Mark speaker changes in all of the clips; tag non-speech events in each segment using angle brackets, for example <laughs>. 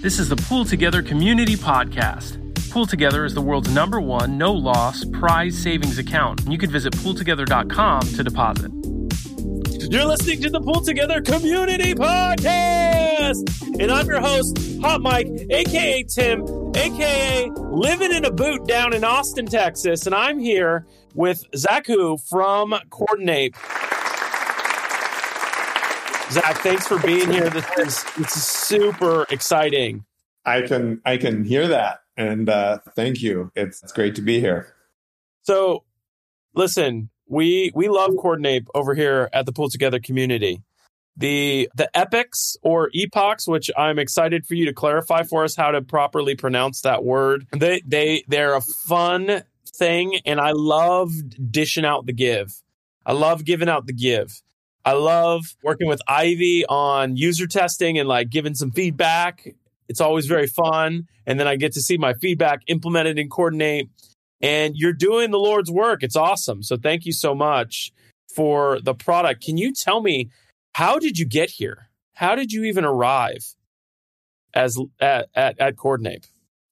Speaker 1: This is the Pool Together Community Podcast. Pool Together is the world's number one no loss prize savings account, you can visit pooltogether.com to deposit. You're listening to the Pool Together Community Podcast, and I'm your host, Hot Mike, aka Tim, aka living in a boot down in Austin, Texas, and I'm here with Zakku from Coordinape. Zach, thanks for being here. This is this is super exciting.
Speaker 2: I can I can hear that, and uh, thank you. It's, it's great to be here.
Speaker 1: So, listen, we we love Coordinape over here at the Pool Together community. The the epics or epochs, which I'm excited for you to clarify for us how to properly pronounce that word. They they they're a fun thing, and I love dishing out the give. I love giving out the give. I love working with Ivy on user testing and like giving some feedback. It's always very fun. And then I get to see my feedback implemented in Coordinape. And you're doing the Lord's work. It's awesome. So thank you so much for the product. Can you tell me how did you get here? How did you even arrive as at at, at Coordinape?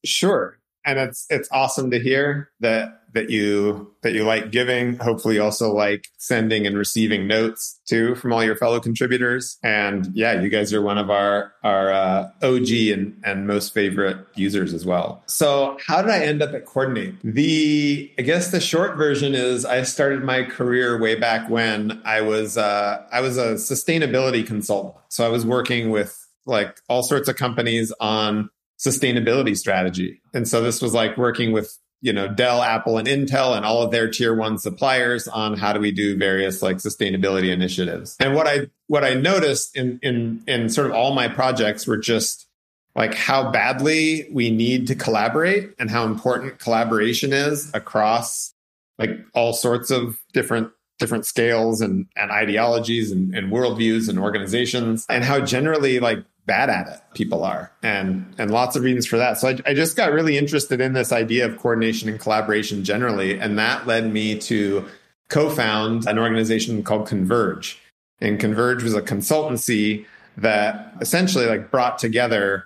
Speaker 2: Sure and it's it's awesome to hear that that you that you like giving. Hopefully also like sending and receiving notes too from all your fellow contributors. And yeah you guys are one of our our uh, og and and most favorite users as well. So how did i end up at coordinape the i guess the short version is i started my career way back when i was uh, i was a sustainability consultant. So i was working with like all sorts of companies on sustainability strategy. And so this was like working with, you know, Dell, Apple, and Intel and all of their tier one suppliers on how do we do various like sustainability initiatives. And what I what I noticed in in in sort of all my projects were just like how badly we need to collaborate and how important collaboration is across like all sorts of different different scales and, and ideologies and, and worldviews and organizations and how generally like bad at it people are. And and lots of reasons for that. So I, I, just got really interested in this idea of coordination and collaboration generally. And that led me to co-found an organization called converge. And converge was a consultancy that essentially like brought together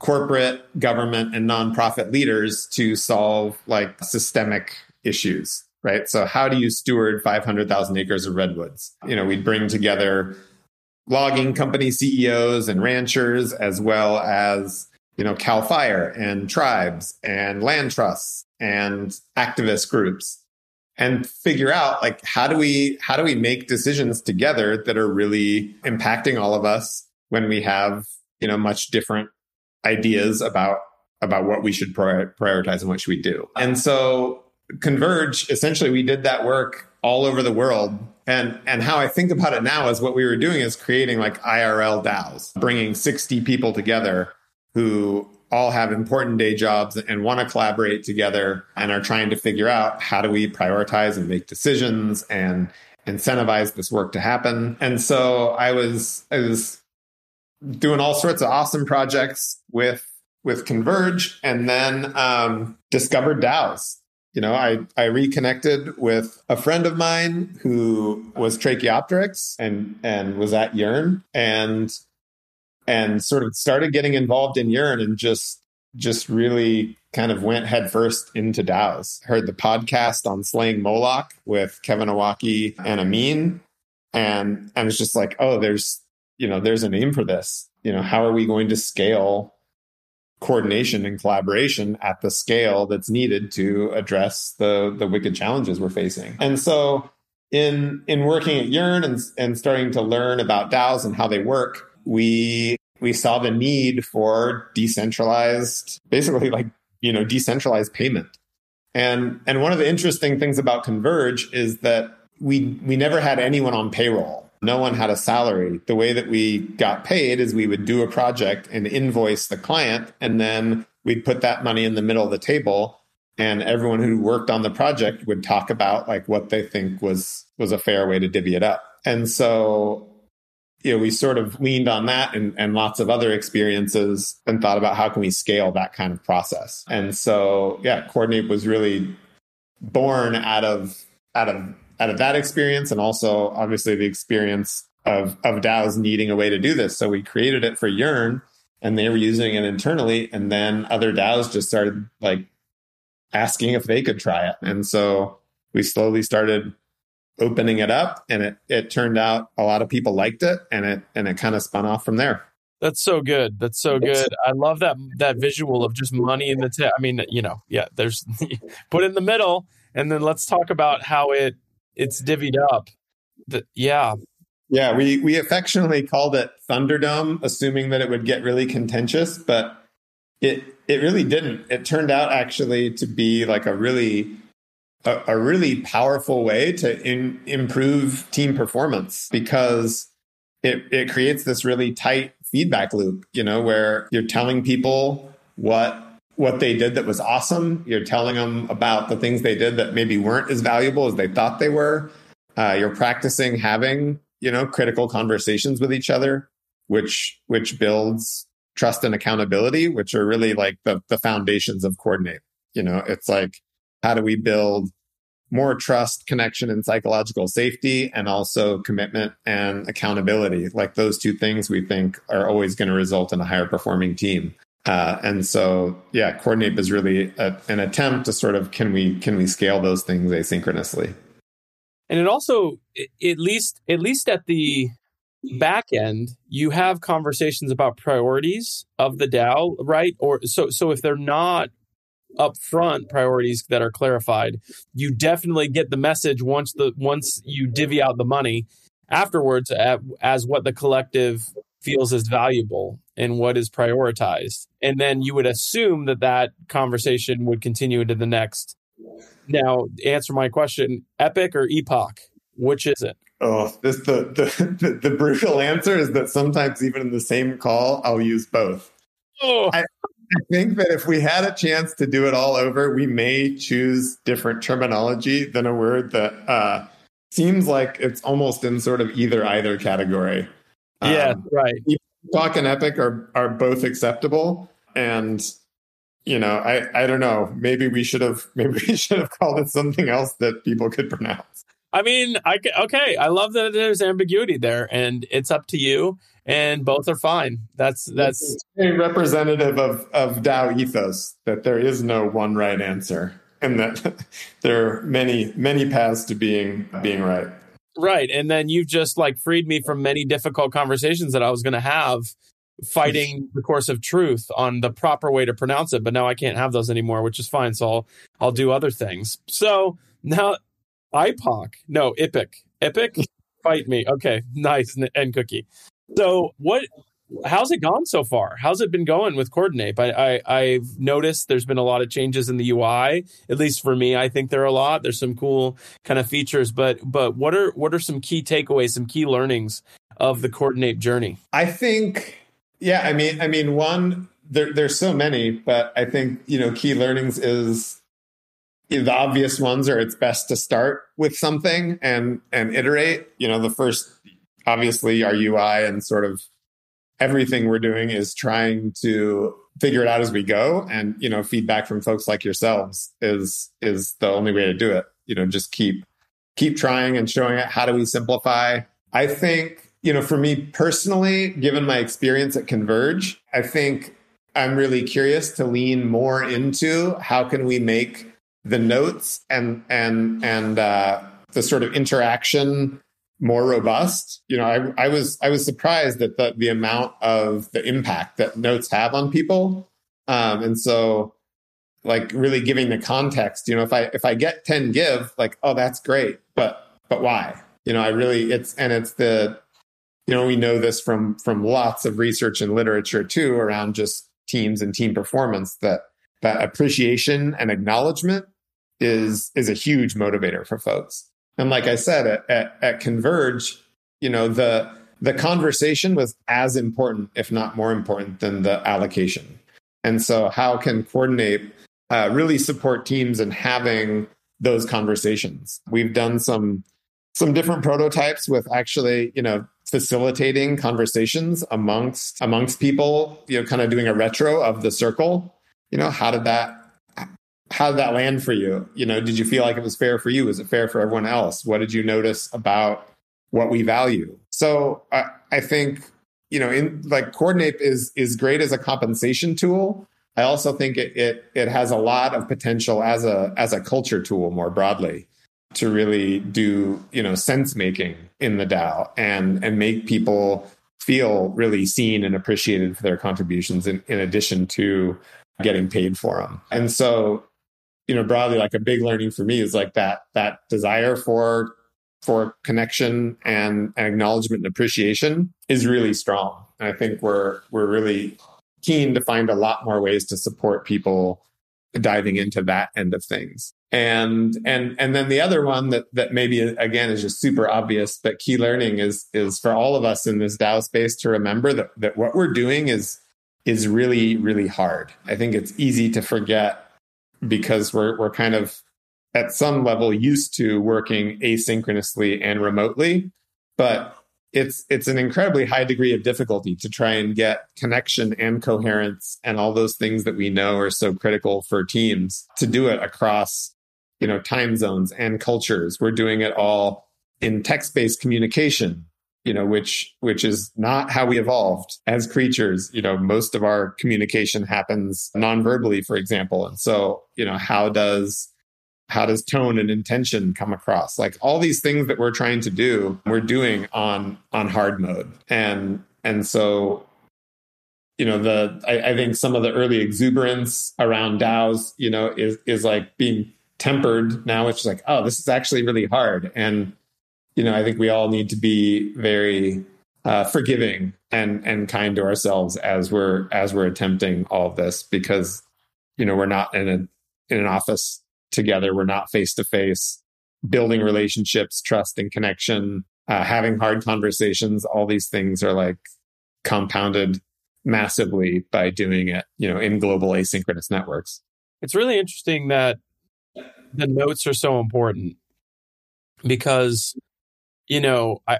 Speaker 2: corporate government and nonprofit leaders to solve like systemic issues right? So how do you steward 500000 acres of redwoods? You know we'd bring together logging company CEOs and ranchers, as well as you know Cal Fire and tribes and land trusts and activist groups, and figure out like how do we how do we make decisions together that are really impacting all of us when we have you know much different ideas about about what we should prioritize and what should we do. And so Converge, essentially, we did that work all over the world. And, and how I think about it now is what we were doing is creating like IRL DAOs, bringing 60 people together who all have important day jobs and want to collaborate together and are trying to figure out how do we prioritize and make decisions and incentivize this work to happen. And so I was, I was doing all sorts of awesome projects with, with Converge and then um, discovered DAOs you know, I, I reconnected with a friend of mine who was Tracheopteryx and, and was at Yearn and, and sort of started getting involved in Yearn and just, just really kind of went headfirst into DAOs. Heard the podcast on slaying Moloch with Kevin Owocki and Ameen. And I was just like, oh, there's, you know, there's a name for this. You know, how are we going to scale coordination and collaboration at the scale that's needed to address the the wicked challenges we're facing. And so in in working at Yearn and, and starting to learn about DAOs and how they work, we we saw the need for decentralized, basically like, you know, decentralized payment. And and one of the interesting things about Converge is that we we never had anyone on payroll no one had a salary. The way that we got paid is we would do a project and invoice the client, and then we'd put that money in the middle of the table. And everyone who worked on the project would talk about like what they think was was a fair way to divvy it up. And so, you know, we sort of leaned on that and, and lots of other experiences and thought about how can we scale that kind of process. And so, yeah, Coordinape was really born out of out of out of that experience and also obviously the experience of of DAOs needing a way to do this. So we created it for Yearn and they were using it internally. And then other DAOs just started like asking if they could try it. And so we slowly started opening it up and it, it turned out a lot of people liked it and it, and it kind of spun off from there.
Speaker 1: That's so good. That's so good. I love that that visual of just money in the tip. I mean, you know, yeah, there's <laughs> put in the middle and then let's talk about how it it's divvied up. Yeah.
Speaker 2: Yeah, we we affectionately called it Thunderdome, assuming that it would get really contentious, but it it really didn't. It turned out actually to be like a really a, a really powerful way to in, improve team performance because it it creates this really tight feedback loop, you know, where you're telling people what what they did that was awesome. You're telling them about the things they did that maybe weren't as valuable as they thought they were. Uh, you're practicing having you know critical conversations with each other, which which builds trust and accountability, which are really like the the foundations of Coordinape. You know, it's like how do we build more trust, connection, and psychological safety, and also commitment and accountability. Like those two things we think are always going to result in a higher performing team. Uh, and so, yeah, Coordinape is really a, an attempt to sort of can we can we scale those things asynchronously.
Speaker 1: And it also, at least at least at the back end, you have conversations about priorities of the DAO, right? Or so so if they're not upfront priorities that are clarified, you definitely get the message once the once you divvy out the money afterwards as what the collective feels is valuable and what is prioritized. And then you would assume that that conversation would continue into the next. Now, answer my question Epic or Epoch? Which is it?
Speaker 2: Oh, this <laughs> the, the the, brutal answer is that sometimes even in the same call, I'll use both. Oh. I, I think that if we had a chance to do it all over, we may choose different terminology than a word that uh, seems like it's almost in sort of either either category.
Speaker 1: Yeah, um, right.
Speaker 2: Talk and Epic are are both acceptable, and you know, I I don't know. Maybe we should have <laughs> maybe we should have called it something else that people could pronounce.
Speaker 1: I mean, I okay. I love that there's ambiguity there, and it's up to you. And both are fine. That's that's
Speaker 2: representative of of DAO ethos that there is no one right answer, and that <laughs> there are many many paths to being being right.
Speaker 1: Right. And then you've just like freed me from many difficult conversations that I was going to have fighting the course of truth on the proper way to pronounce it. But now I can't have those anymore, which is fine. So I'll, I'll do other things. So now IPOC, no, Epic, Epic, fight me. Okay. Nice. And cookie. So what how's it gone so far? How's it been going with Coordinape? I, I have noticed there's been a lot of changes in the UI. At least for me, I think there are a lot. There's some cool kind of features, but but what are what are some key takeaways, some key learnings of the Coordinape journey?
Speaker 2: I think, yeah, I mean, I mean, one there, there's so many, but I think you know, key learnings is the obvious ones are it's best to start with something and and iterate. You know, the first obviously our UI and sort of everything we're doing is trying to figure it out as we go. And you know feedback from folks like yourselves is is the only way to do it. You know just keep keep trying and showing it. How do we simplify? I think you know for me personally given my experience at converge i think i'm really curious to lean more into how can we make the notes and and and uh, the sort of interaction more robust. You know, I, I was I was surprised at the the amount of the impact that notes have on people, um, and so like really giving the context. You know, if I if I get ten give, like oh that's great, but but why? You know, I really it's and it's the you know we know this from from lots of research and literature too around just teams and team performance that that appreciation and acknowledgement is is a huge motivator for folks and like I said, at, at, at Converge, you know, the the conversation was as important, if not more important, than the allocation. And so, how can Coordinape uh, really support teams in having those conversations? We've done some some different prototypes with actually, you know, facilitating conversations amongst amongst people. You know, kind of doing a retro of the circle. You know, how did that how did that land for you? You know, did you feel like it was fair for you? Was it fair for everyone else? What did you notice about what we value? So I, I think, you know, in like Coordinape is is great as a compensation tool. I also think it it it has a lot of potential as a as a culture tool more broadly to really do you know sense making in the DAO and and make people feel really seen and appreciated for their contributions in, in addition to getting paid for them. And so, you know, broadly, like a big learning for me is like that that desire for for connection and, and acknowledgement and appreciation is really strong. And I think we're we're really keen to find a lot more ways to support people diving into that end of things. And and and then the other one that that maybe again is just super obvious, but key learning is is for all of us in this DAO space to remember that that what we're doing is is really really hard. I think it's easy to forget because we're we're kind of at some level used to working asynchronously and remotely, but it's it's an incredibly high degree of difficulty to try and get connection and coherence and all those things that we know are so critical for teams to do it across you know time zones and cultures. We're doing it all in text-based communication you know which which is not how we evolved as creatures. You know most of our communication happens non-verbally for example. And so you know how does how does tone and intention come across? Like all these things that we're trying to do we're doing on on hard mode. And and so you know the I, I, think some of the early exuberance around DAOs, you know, is is like being tempered now. It's like, oh, this is actually really hard, and you know, I think we all need to be very uh, forgiving and and kind to ourselves as we're as we're attempting all of this because you know we're not in a in an office together. We're not face to face, building relationships, trust and connection, uh, having hard conversations. All these things are like compounded massively by doing it, you know, in global asynchronous networks.
Speaker 1: It's really interesting that the notes are so important because, you know, I,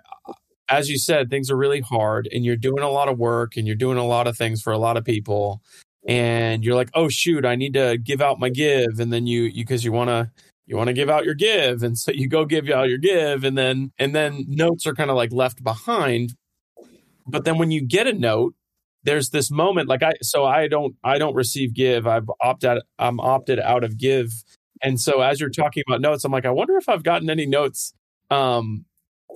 Speaker 1: as you said, things are really hard and you're doing a lot of work and you're doing a lot of things for a lot of people and you're like, oh shoot, I need to give out my give, and then you you because you want to you want to give out your give, and so you go give out your give, and then and then notes are kind of like left behind. But then when you get a note, there's this moment like I so I don't I don't receive give. I've opted out, I'm opted out of give. And so as you're talking about notes, I'm like, I wonder if I've gotten any notes um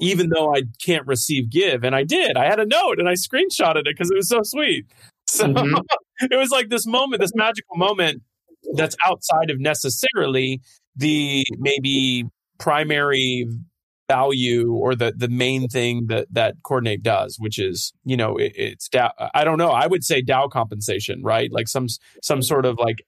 Speaker 1: even though I can't receive give. And I did. I had a note and I screenshotted it because it was so sweet. <laughs> So mm-hmm. it was like this moment, this magical moment that's outside of necessarily the maybe primary value or the the main thing that that coordinape does which is you know it, it's DAO, i don't know. I would say DAO compensation right? Like some some sort of like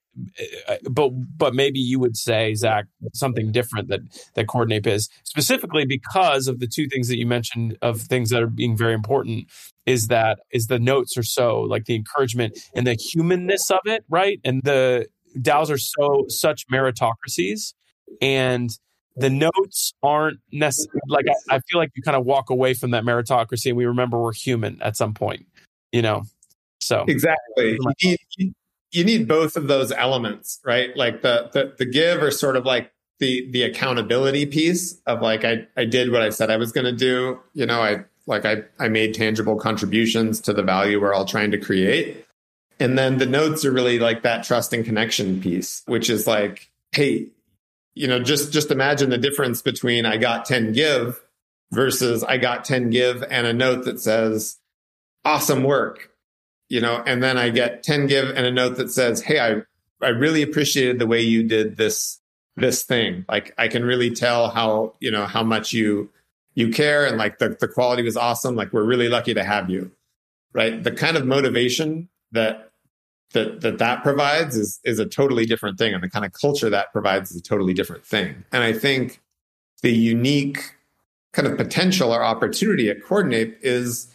Speaker 1: uh, but but maybe you would say zach something different that that Coordinape is specifically because of the two things that you mentioned of things that are being very important is that is the notes are so like the encouragement and the humanness of it right? And the DAOs are so such meritocracies. And the notes aren't necessarily like I, I, feel like you kind of walk away from that meritocracy and we remember we're human at some point you know? So.
Speaker 2: Exactly. You need, you need both of those elements right? Like the, the the give or sort of like the the accountability piece of like i i did what i said i was going to do you know i like i i made tangible contributions to the value we're all trying to create. And then the notes are really like that trust and connection piece which is like hey you know, just just imagine the difference between I got 10 give versus I got 10 give and a note that says awesome work. You know, and then I get 10 give and a note that says, "Hey, I I really appreciated the way you did this this thing. Like I can really tell how, you know, how much you you care and like the the quality was awesome. Like we're really lucky to have you." Right? The kind of motivation that that that that provides is is a totally different thing and the kind of culture that provides is a totally different thing. And i think the unique kind of potential or opportunity at coordinape is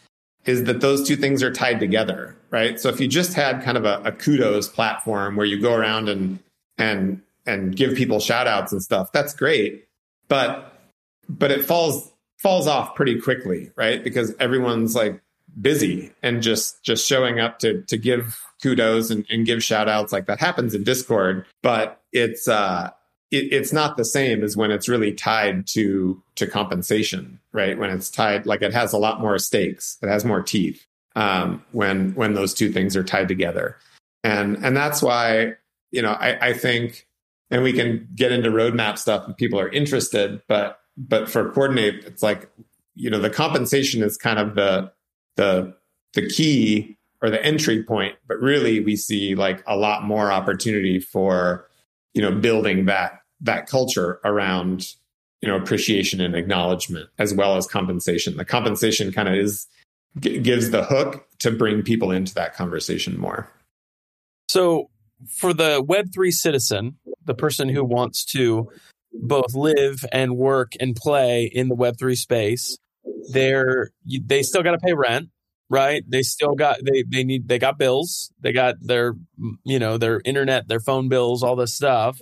Speaker 2: is that those two things are tied together right? So if you just had kind of a, a kudos platform where you go around and and and give people shout outs and stuff that's great. But but it falls falls off pretty quickly right? Because everyone's like busy and just just showing up to to give kudos and, and give shout outs like that happens in discord but it's uh it, it's not the same as when it's really tied to to compensation right when it's tied like it has a lot more stakes it has more teeth um, when when those two things are tied together. And and that's why you know I, I think, and we can get into roadmap stuff if people are interested, but but for Coordinape, it's like you know the compensation is kind of the the the key or the entry point, but really we see like a lot more opportunity for you know building that that culture around you know appreciation and acknowledgement as well as compensation. The compensation kind of is g- gives the hook to bring people into that conversation more.
Speaker 1: So for the Web3 citizen, the person who wants to both live and work and play in the Web3 space, they're they still got to pay rent, right? They still got they they need they got bills, they got their you know their internet, their phone bills, all this stuff,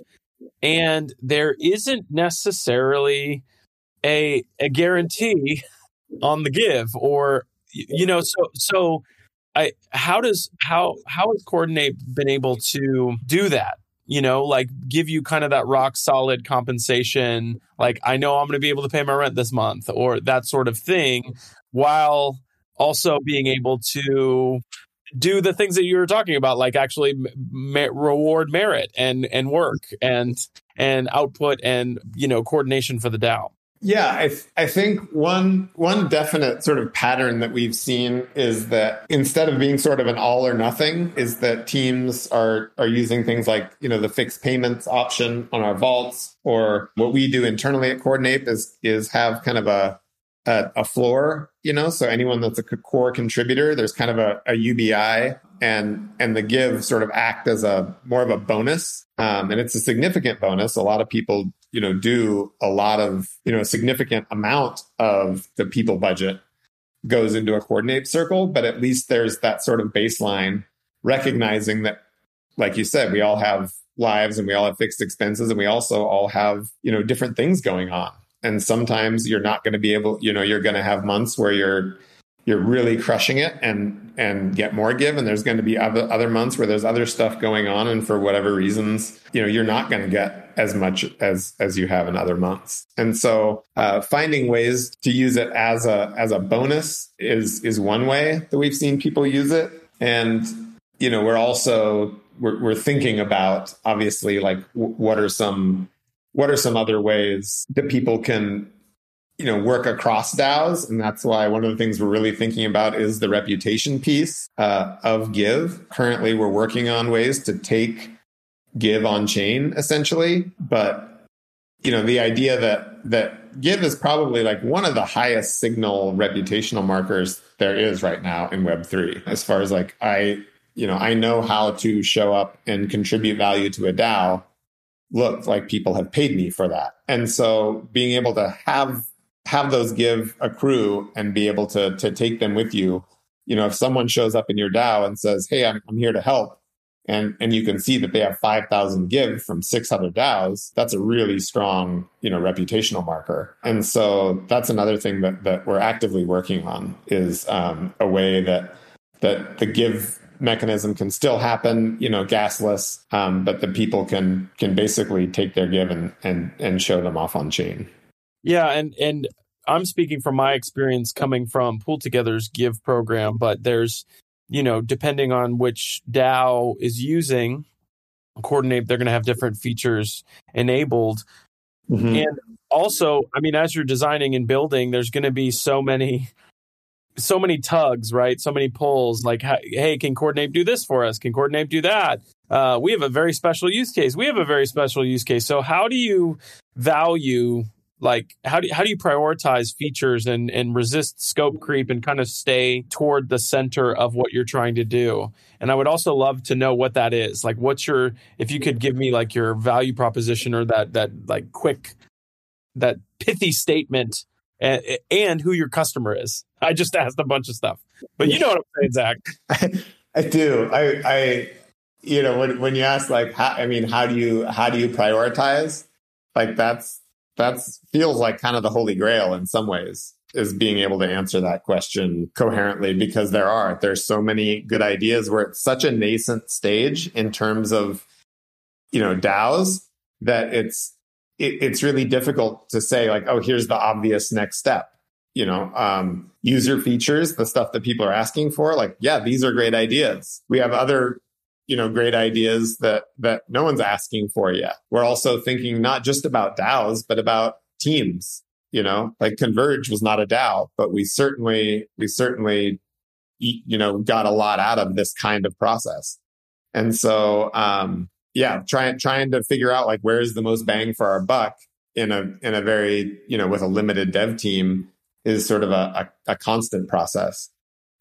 Speaker 1: and there isn't necessarily a a guarantee on the give or you know so so I how does how how has Coordinape been able to do that you know, like give you kind of that rock solid compensation. Like, I know I'm going to be able to pay my rent this month or that sort of thing, while also being able to do the things that you were talking about, like actually reward merit and, and work and, and output and, you know, coordination for the DAO.
Speaker 2: Yeah, I, th- I think one one definite sort of pattern that we've seen is that instead of being sort of an all or nothing, is that teams are are using things like you know the fixed payments option on our vaults, or what we do internally at Coordinape is is have kind of a a, a floor, you know, so anyone that's a core contributor, there's kind of a, a UBI and and the give sort of act as a more of a bonus. Um, and it's a significant bonus. A lot of people you know do a lot of you know a significant amount of the people budget goes into a Coordinape circle but at least there's that sort of baseline recognizing that like you said we all have lives and we all have fixed expenses and we also all have you know different things going on and sometimes you're not going to be able you know you're going to have months where you're you're really crushing it and and get more give and there's going to be other, other months where there's other stuff going on and for whatever reasons you know you're not going to get as much as as you have in other months. And so uh, finding ways to use it as a as a bonus is is one way that we've seen people use it. And you know we're also we're, we're thinking about obviously like w- what are some what are some other ways that people can you know work across DAOs, and that's why one of the things we're really thinking about is the reputation piece uh, of Give. Currently, we're working on ways to take Give on chain, essentially, but you know the idea that that Give is probably like one of the highest signal reputational markers there is right now in Web three, as far as like I you know I know how to show up and contribute value to a DAO look like people have paid me for that. And so being able to have have those give accrue and be able to to take them with you. You know, if someone shows up in your DAO and says, "Hey, I'm, I'm here to help," and and you can see that they have five thousand give from six other DAOs, that's a really strong you know reputational marker. And so that's another thing that that we're actively working on is um, a way that that the give mechanism can still happen, you know, gasless, um, but the people can can basically take their give and and and show them off on chain.
Speaker 1: Yeah, and and I'm speaking from my experience coming from Pool Together's Give program, but there's, you know, depending on which DAO is using Coordinape, they're going to have different features enabled. Mm-hmm. And also, I mean, as you're designing and building, there's going to be so many so many tugs, right? So many pulls. Like, hey, can Coordinape do this for us? Can Coordinape do that? Uh, we have a very special use case. We have a very special use case. So, how do you value like how do how do you prioritize features and and resist scope creep and kind of stay toward the center of what you're trying to do and i would also love to know what that is like what's your if you could give me like your value proposition or that that like quick that pithy statement and, and who your customer is <laughs> i just asked a bunch of stuff. But you know what i'm saying zach.
Speaker 2: I, <laughs> I do. I i you know when when you ask like how, i mean how do you how do you prioritize? Like that's that's feels like kind of the holy grail in some ways is being able to answer that question coherently because there are there's so many good ideas. Where it's such a nascent stage in terms of you know DAOs that it's it, it's really difficult to say like oh here's the obvious next step you know, um, user features, the stuff that people are asking for. Like, yeah, these are great ideas. We have other, you know, great ideas that that no one's asking for yet. We're also thinking not just about DAOs, but about teams. You know, like Converge was not a DAO, but we certainly we certainly you know got a lot out of this kind of process. And so, um, yeah, trying trying to figure out like where's the most bang for our buck in a in a very you know with a limited dev team is sort of a, a, a constant process.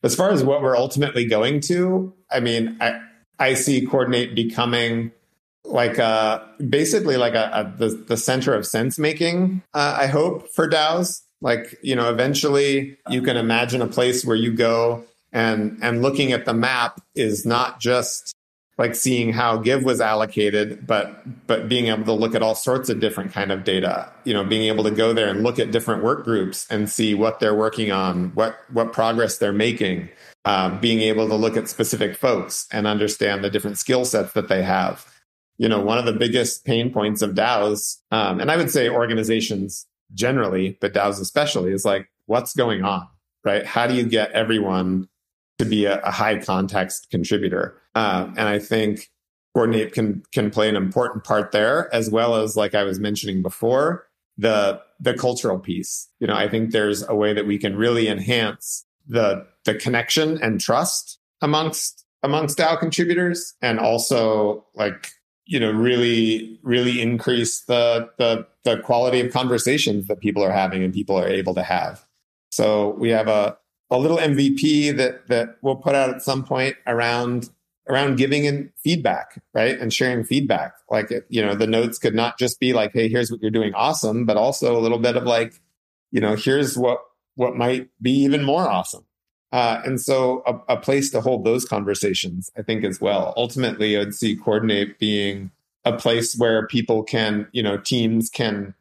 Speaker 2: As far as what we're ultimately going to, I mean, I I see Coordinape becoming like a basically like a, a the the center of sense making. Uh, I hope for DAOs. Like you know, eventually you can imagine a place where you go and and looking at the map is not just like seeing how give was allocated but but being able to look at all sorts of different kind of data you know being able to go there and look at different work groups and see what they're working on what what progress they're making um, being able to look at specific folks and understand the different skill sets that they have you know one of the biggest pain points of daos um, and i would say organizations generally but daos especially is like what's going on right how do you get everyone to be a, a high context contributor. Uh, and I think Coordinape can can play an important part there, as well as like I was mentioning before, the the cultural piece. You know, I think there's a way that we can really enhance the the connection and trust amongst amongst DAO contributors, and also like you know really really increase the the the quality of conversations that people are having and people are able to have. So we have a a little MVP that that we'll put out at some point around around giving and feedback, right? And sharing feedback. Like you know, the notes could not just be like, "Hey, here's what you're doing awesome," but also a little bit of like, you know, here's what what might be even more awesome. Uh, and so a, a, place to hold those conversations, I think, as well. Ultimately, I'd see Coordinape being a place where people can, you know, teams can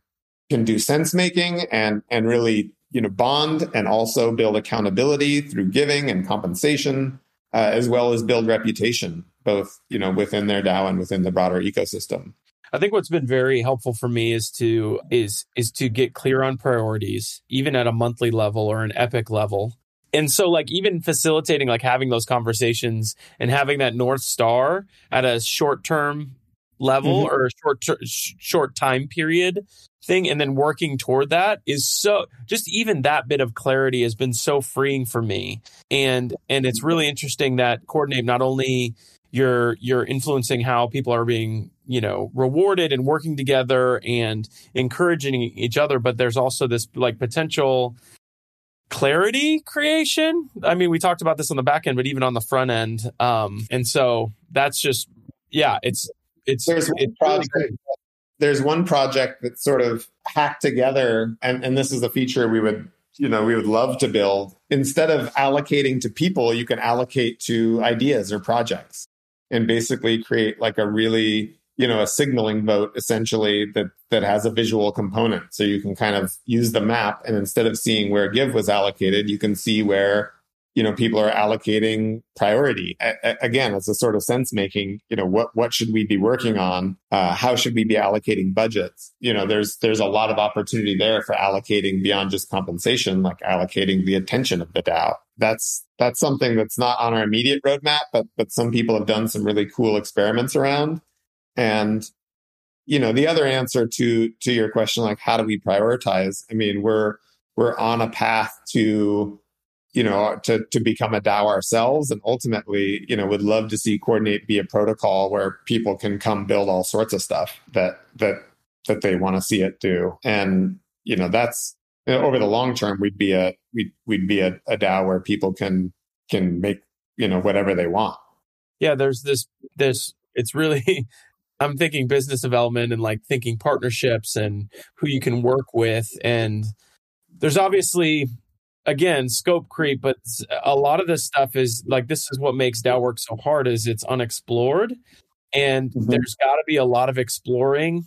Speaker 2: can do sense making and and really you know bond and also build accountability through giving and compensation uh, as well as build reputation both you know within their DAO and within the broader ecosystem.
Speaker 1: I think what's been very helpful for me is to is is to get clear on priorities even at a monthly level or an epic level. And so like even facilitating like having those conversations and having that north star at a short term level mm-hmm. or a short short time period thing and then working toward that is so just even that bit of clarity has been so freeing for me. And and it's really interesting that Coordinape not only you're you're influencing how people are being you know rewarded and working together and encouraging each other but there's also this like potential clarity creation. I mean we talked about this on the back end but even on the front end um and so that's just yeah it's it's
Speaker 2: there's
Speaker 1: it's
Speaker 2: really there's one project that's sort of hacked together, and, and this is a feature we would you know we would love to build. Instead of allocating to people, you can allocate to ideas or projects, and basically create like a really you know a signaling vote essentially that that has a visual component so you can kind of use the map and instead of seeing where give was allocated you can see where you know people are allocating priority. A- again it's a sort of sense making you know what what should we be working on? Uh, how should we be allocating budgets? You know there's there's a lot of opportunity there for allocating beyond just compensation like allocating the attention of the dao that's that's something that's not on our immediate roadmap but but some people have done some really cool experiments around. And you know the other answer to to your question like how do we prioritize? I mean we're we're on a path to you know, mm-hmm. to, to become a DAO ourselves. And ultimately, you know, would love to see Coordinape be a protocol where people can come build all sorts of stuff that, that, that they want to see it do. And, you know, that's you know, over the long term, we'd be a, we'd, we'd be a, a DAO where people can, can make, you know, whatever they want.
Speaker 1: Yeah. There's this, this, it's really, <laughs> I'm thinking business development and like thinking partnerships and who you can work with. And there's obviously again scope creep but a lot of this stuff is like this is what makes DAO work so hard is it's unexplored and mm-hmm. there's got to be a lot of exploring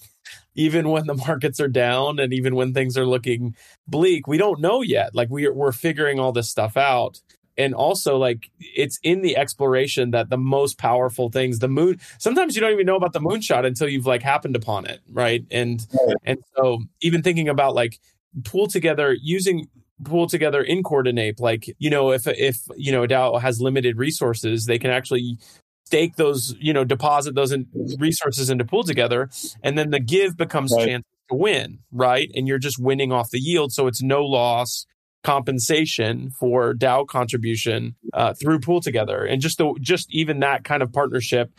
Speaker 1: even when the <laughs> markets are down and even when things are looking bleak we don't know yet like we're we're figuring all this stuff out and also like it's in the exploration that the most powerful things the moon sometimes you don't even know about the moonshot until you've like happened upon it right and right. and so even thinking about like pull together using pool together in Coordinape Like, you know, if if you know a DAO has limited resources, they can actually stake those, you know, deposit those in resources into pool together, and then the give becomes right. chance to win, right? And you're just winning off the yield, so it's no loss compensation for DAO contribution uh, through pool together, and just the, just even that kind of partnership.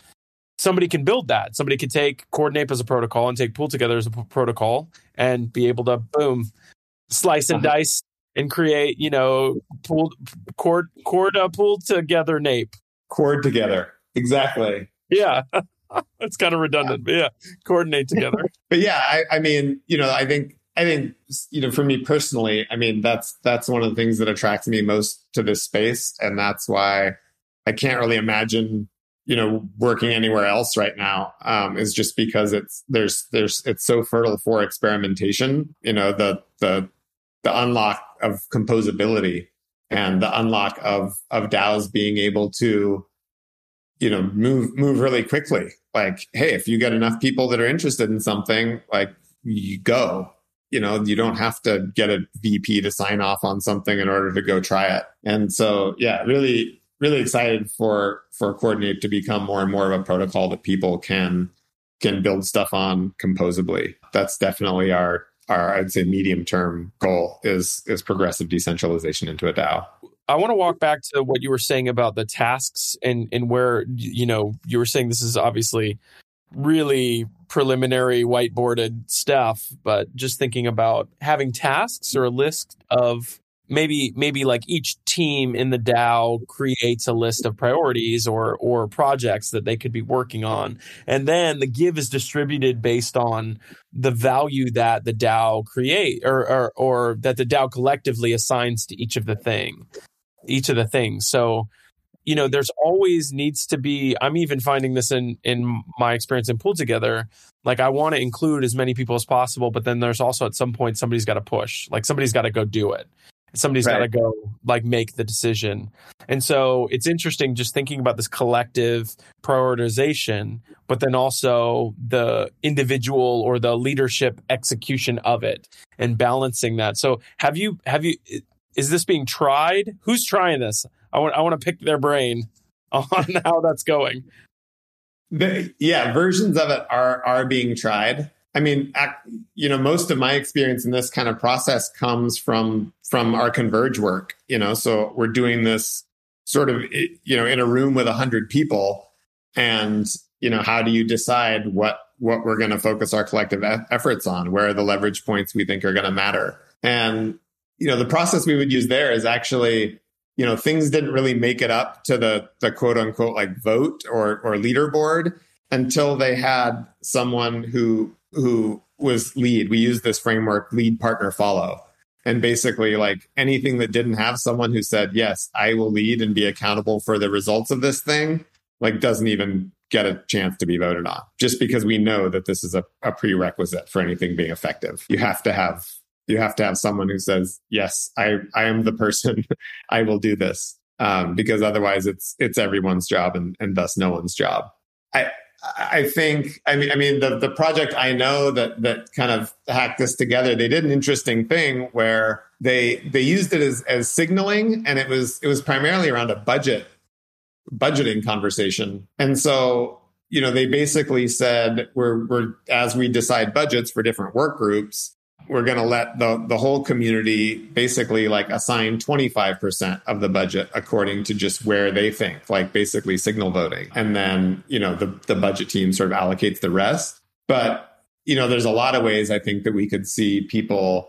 Speaker 1: Somebody can build that. Somebody could take Coordinape as a protocol and take Pool Together as a p- protocol and be able to boom, slice and uh-huh. dice and create, you know, pulled cord cord uh, pulled together nape.
Speaker 2: Cord together. Exactly.
Speaker 1: Yeah. it's kind of redundant, yeah. but yeah, coordinate together. <laughs>
Speaker 2: but yeah, I, I mean, you know, I think I think you know, for me personally, I mean, that's that's one of the things that attracts me most to this space, and that's why I can't really imagine you know working anywhere else right now. Um, is just because it's there's there's it's so fertile for experimentation. You know, the the the unlock of composability and the unlock of of DAOs being able to you know move move really quickly. Like hey if you get enough people that are interested in something like you go. You know you don't have to get a vp to sign off on something in order to go try it. And so yeah really really excited for for Coordinape to become more and more of a protocol that people can can build stuff on composably. That's definitely our our I'd say medium term goal is is progressive decentralization into a DAO.
Speaker 1: I want to walk back to what you were saying about the tasks and and where you know you were saying this is obviously really preliminary whiteboarded stuff, but just thinking about having tasks or a list of maybe maybe like each team in the DAO creates a list of priorities or or projects that they could be working on. And then the give is distributed based on the value that the DAO create or or, or that the DAO collectively assigns to each of the thing each of the things. So you know there's always needs to be i'm even finding this in in my experience in pool together like i want to include as many people as possible but then there's also at some point somebody's got to push like somebody's got to go do it somebody's right. got to go like make the decision. And so it's interesting just thinking about this collective prioritization but then also the individual or the leadership execution of it and balancing that. So have you have you is this being tried? Who's trying this? I want i want to pick their brain <laughs> on how that's going.
Speaker 2: The, yeah versions of it are are being tried I mean, you know, most of my experience in this kind of process comes from from our converge work. You know, so we're doing this sort of you know in a room with a hundred people, and you know, how do you decide what what we're going to focus our collective efforts on? Where are the leverage points we think are going to matter? And you know, the process we would use there is actually you know things didn't really make it up to the the quote unquote like vote or or leaderboard until they had someone who who was lead. We used this framework, lead, partner, follow. And basically, like anything that didn't have someone who said, yes, I will lead and be accountable for the results of this thing, like doesn't even get a chance to be voted on just because we know that this is a, a prerequisite for anything being effective. You have to have you have to have someone who says, yes, I, I am the person, <laughs> I will do this. Um, because otherwise it's, it's everyone's job and, and thus no one's job. I, I think I mean I mean the the project I know that that kind of hacked this together. They did an interesting thing where they they used it as as signaling, and it was it was primarily around a budget budgeting conversation. And so you know they basically said we're we're as we decide budgets for different work groups, we're going to let the the whole community basically like assign 25% of the budget according to just where they think like basically signal voting. And then you know the the budget team sort of allocates the rest. But you know there's a lot of ways i think that we could see people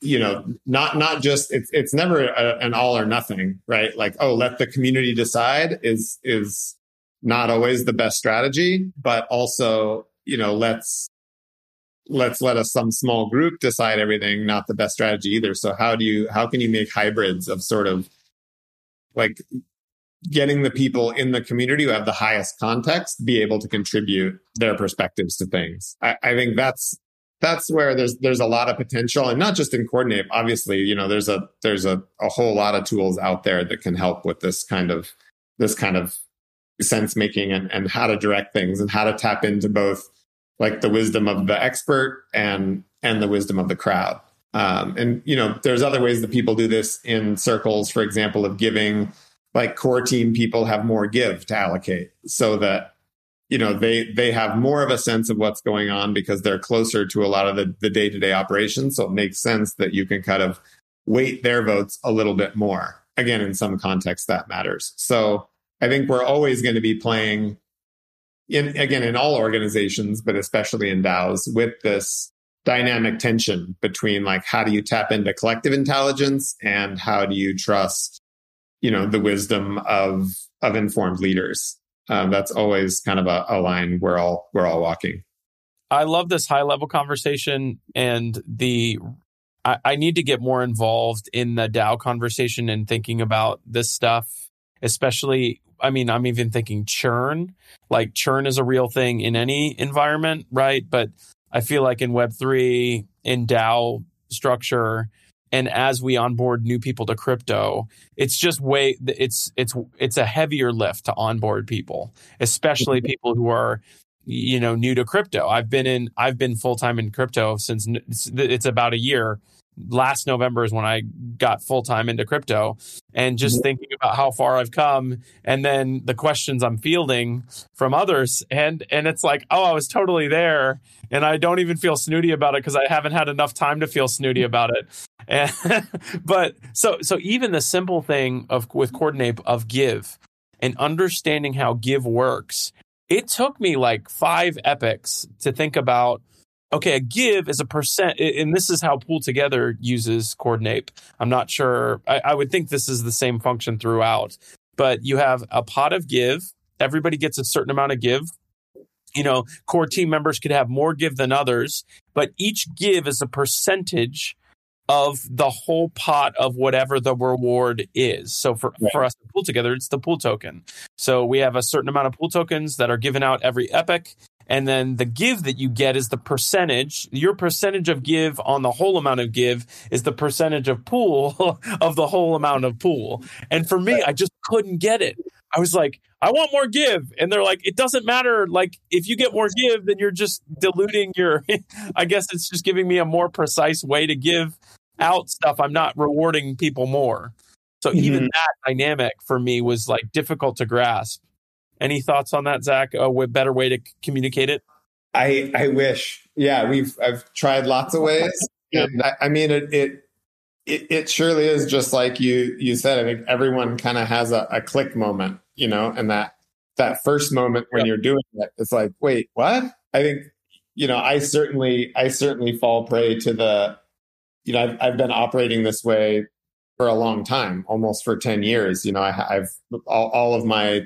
Speaker 2: you know not not just it's it's never a, an all or nothing right? Like oh let the community decide is is not always the best strategy but also you know let's let's let us some small group decide everything not the best strategy either. So how do you how can you make hybrids of sort of like getting the people in the community who have the highest context be able to contribute their perspectives to things? I, I think that's that's where there's there's a lot of potential and not just in Coordinape. Obviously you know there's a there's a, a whole lot of tools out there that can help with this kind of this kind of sense making and, and how to direct things and how to tap into both like the wisdom of the expert and and the wisdom of the crowd. Um, and you know, there's other ways that people do this in circles, for example, of giving like core team people have more give to allocate so that you know they they have more of a sense of what's going on because they're closer to a lot of the, the day-to-day operations. So it makes sense that you can kind of weight their votes a little bit more. Again in some context that matters. So i think we're always going to be playing in again in all organizations but especially in daos with this dynamic tension between like how do you tap into collective intelligence and how do you trust you know the wisdom of of informed leaders? Um, that's always kind of a, a line we're all we're all walking.
Speaker 1: I love this high level conversation and the I, I need to get more involved in the dao conversation and thinking about this stuff especially I mean, I'm even thinking churn. Like churn is a real thing in any environment, right? But I feel like in Web3, in DAO structure, and as we onboard new people to crypto it's just way it's it's it's a heavier lift to onboard people especially mm-hmm. people who are you know new to crypto i've been in i've been full-time in crypto since it's about a year last November is when I got full time into crypto and just mm-hmm. thinking about how far I've come and then the questions I'm fielding from others and and it's like oh I was totally there and I don't even feel snooty about it because I haven't had enough time to feel snooty about it and, <laughs> but so so even the simple thing of with Coordinape of give and understanding how give works it took me like 5 epochs to think about okay, a give is a percent, and this is how PoolTogether uses Coordinape. I'm not sure. I, I, would think this is the same function throughout, but you have a pot of give. Everybody gets a certain amount of give. You know, core team members could have more give than others, but each give is a percentage of the whole pot of whatever the reward is. So for, right. for us to pool together, it's the pool token. So we have a certain amount of pool tokens that are given out every epoch and then the give that you get is the percentage. Your percentage of give on the whole amount of give is the percentage of pool <laughs> of the whole amount of pool. And for me, I just couldn't get it. I was like, I want more give. And they're like, it doesn't matter. Like, if you get more give, then you're just diluting your, <laughs> I guess it's just giving me a more precise way to give out stuff. I'm not rewarding people more. So mm-hmm. even that dynamic for me was like difficult to grasp. Any thoughts on that, Zach? A better way to communicate it?
Speaker 2: I I wish. Yeah, we've I've tried lots of <laughs> ways. And I, I mean, it, it it it surely is just like you you said. I think everyone kind of has a, a click moment, you know, and that that first moment when you're doing it, it's like, wait, what? I think you know, I certainly I certainly fall prey to the, you know, I've I've been operating this way for a long time, almost for ten years. You know, I, have all, all of my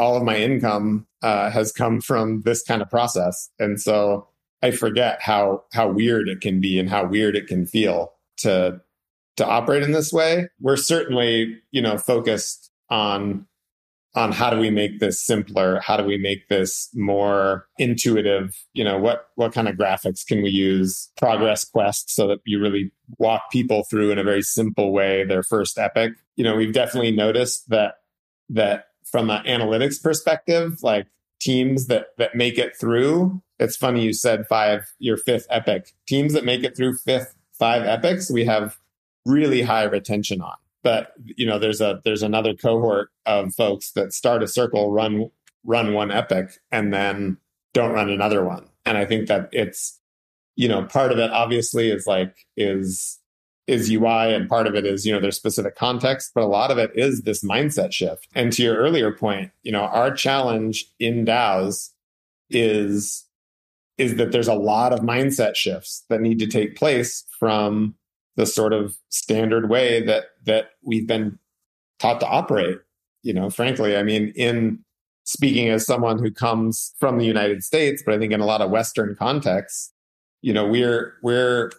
Speaker 2: all of my income uh, has come from this kind of process. And so I forget how how weird it can be and how weird it can feel to to operate in this way. We're certainly, you know, focused on on how do we make this simpler? How do we make this more intuitive? You know, what what kind of graphics can we use? Progress quest so that you really walk people through in a very simple way their first epoch. You know, we've definitely noticed that that from an analytics perspective, like teams that that make it through. It's funny you said five, your fifth epoch. Teams that make it through fifth, five epochs, we have really high retention on. But you know, there's a there's another cohort of folks that start a circle, run run one epoch, and then don't run another one. And I think that it's you know part of it obviously is like is is UI and part of it is, you know, there's specific context, but a lot of it is this mindset shift. And to your earlier point, you know, our challenge in DAOs is is that there's a lot of mindset shifts that need to take place from the sort of standard way that that we've been taught to operate. You know, frankly, I mean, in speaking as someone who comes from the United States, but I think in a lot of Western contexts, you know, we're we're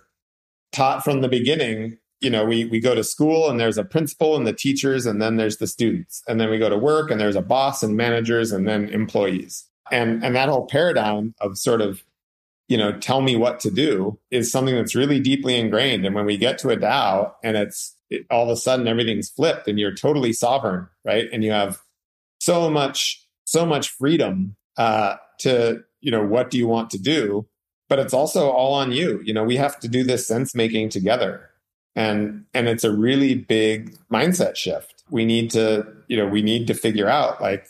Speaker 2: taught from the beginning you know we we go to school and there's a principal and the teachers and then there's the students. And then we go to work and there's a boss and managers and then employees. And and that whole paradigm of sort of you know tell me what to do is something that's really deeply ingrained. And when we get to a dao and it's it, all of a sudden everything's flipped and you're totally sovereign right? And you have so much so much freedom uh to you know what do you want to do but it's also all on you. You know, we have to do this sense making together. And and it's a really big mindset shift. We need to, you know, we need to figure out like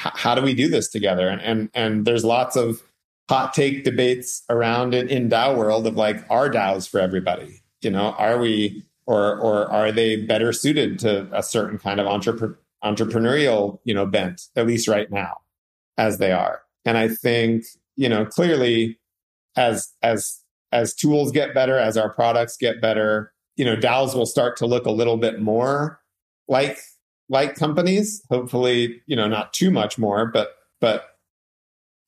Speaker 2: h- how do we do this together? And and and there's lots of hot take debates around it in DAO world of like are DAOs for everybody? You know, are we or or are they better suited to a certain kind of entrepreneur entrepreneurial, you know, bent, at least right now, as they are. And I think, you know, clearly as as as tools get better, as our products get better, you know, DAOs will start to look a little bit more like like companies. Hopefully, you know, not too much more, but but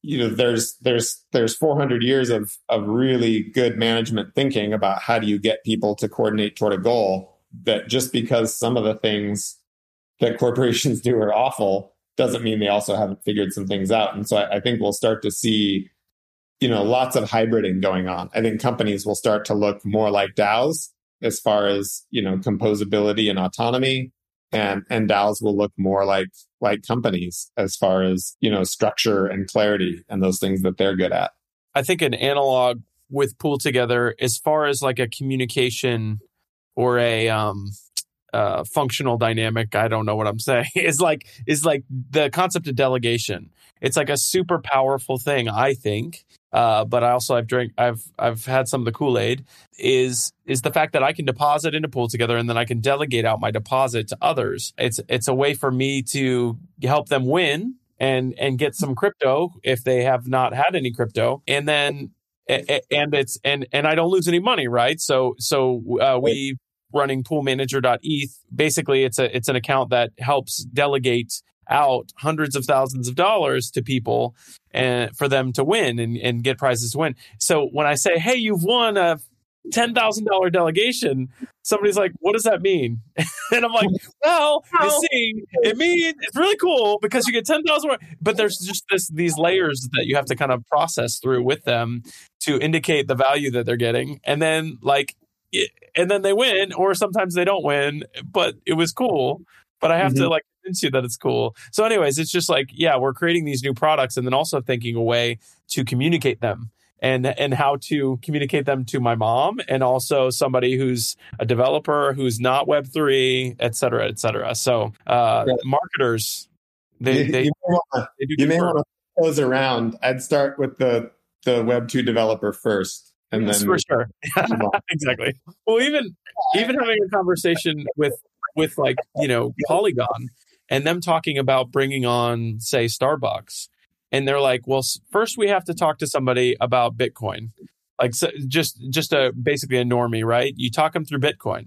Speaker 2: you know, there's there's there's 400 years of of really good management thinking about how do you get people to coordinate toward a goal. That just because some of the things that corporations <laughs> do are awful doesn't mean they also haven't figured some things out. And so I, I think we'll start to see you know, lots of hybriding going on. I think companies will start to look more like DAOs as far as, you know, composability and autonomy. And, and DAOs will look more like, like companies as far as, you know, structure and clarity and those things that they're good at.
Speaker 1: I think an analog with Pool Together, as far as like a communication or a, um, uh, functional dynamic. I don't know what I'm <laughs> saying. Is like is like the concept of delegation. It's like a super powerful thing, I think, uh, but I also I've drank I've I've had some of the Kool Aid is is the fact that I can deposit into PoolTogether and then I can delegate out my deposit to others. It's it's a way for me to help them win and and get some crypto if they have not had any crypto, and then and it's and and I don't lose any money, right? So so uh, we running poolmanager.eth. Basically, it's a it's an account that helps delegate out hundreds of thousands of dollars to people and for them to win and, and get prizes to win. So when I say, hey, you've won a ten thousand dollar delegation, somebody's like, "What does that mean?" <laughs> and I'm like, "Well, you see, it means it's really cool because you get ten thousand. But there's just this these layers that you have to kind of process through with them to indicate the value that they're getting, and then like, and then they win, or sometimes they don't win, but it was cool. But I have mm-hmm. to like convince you that it's cool. So, anyways, it's just like, yeah, we're creating these new products and then also thinking a way to communicate them and and how to communicate them to my mom and also somebody who's a developer who's not web 3 et cetera et cetera. So uh, marketers they,
Speaker 2: you,
Speaker 1: they,
Speaker 2: you may want to, you may want to close around. I'd start with the the web 2 developer first and yes, then
Speaker 1: for sure. <laughs> exactly. Well even even having a conversation with with like you know polygon and them talking about bringing on, say, Starbucks. And they're like, well, first we have to talk to somebody about Bitcoin. Like so just just a basically a normie, right? You talk them through Bitcoin.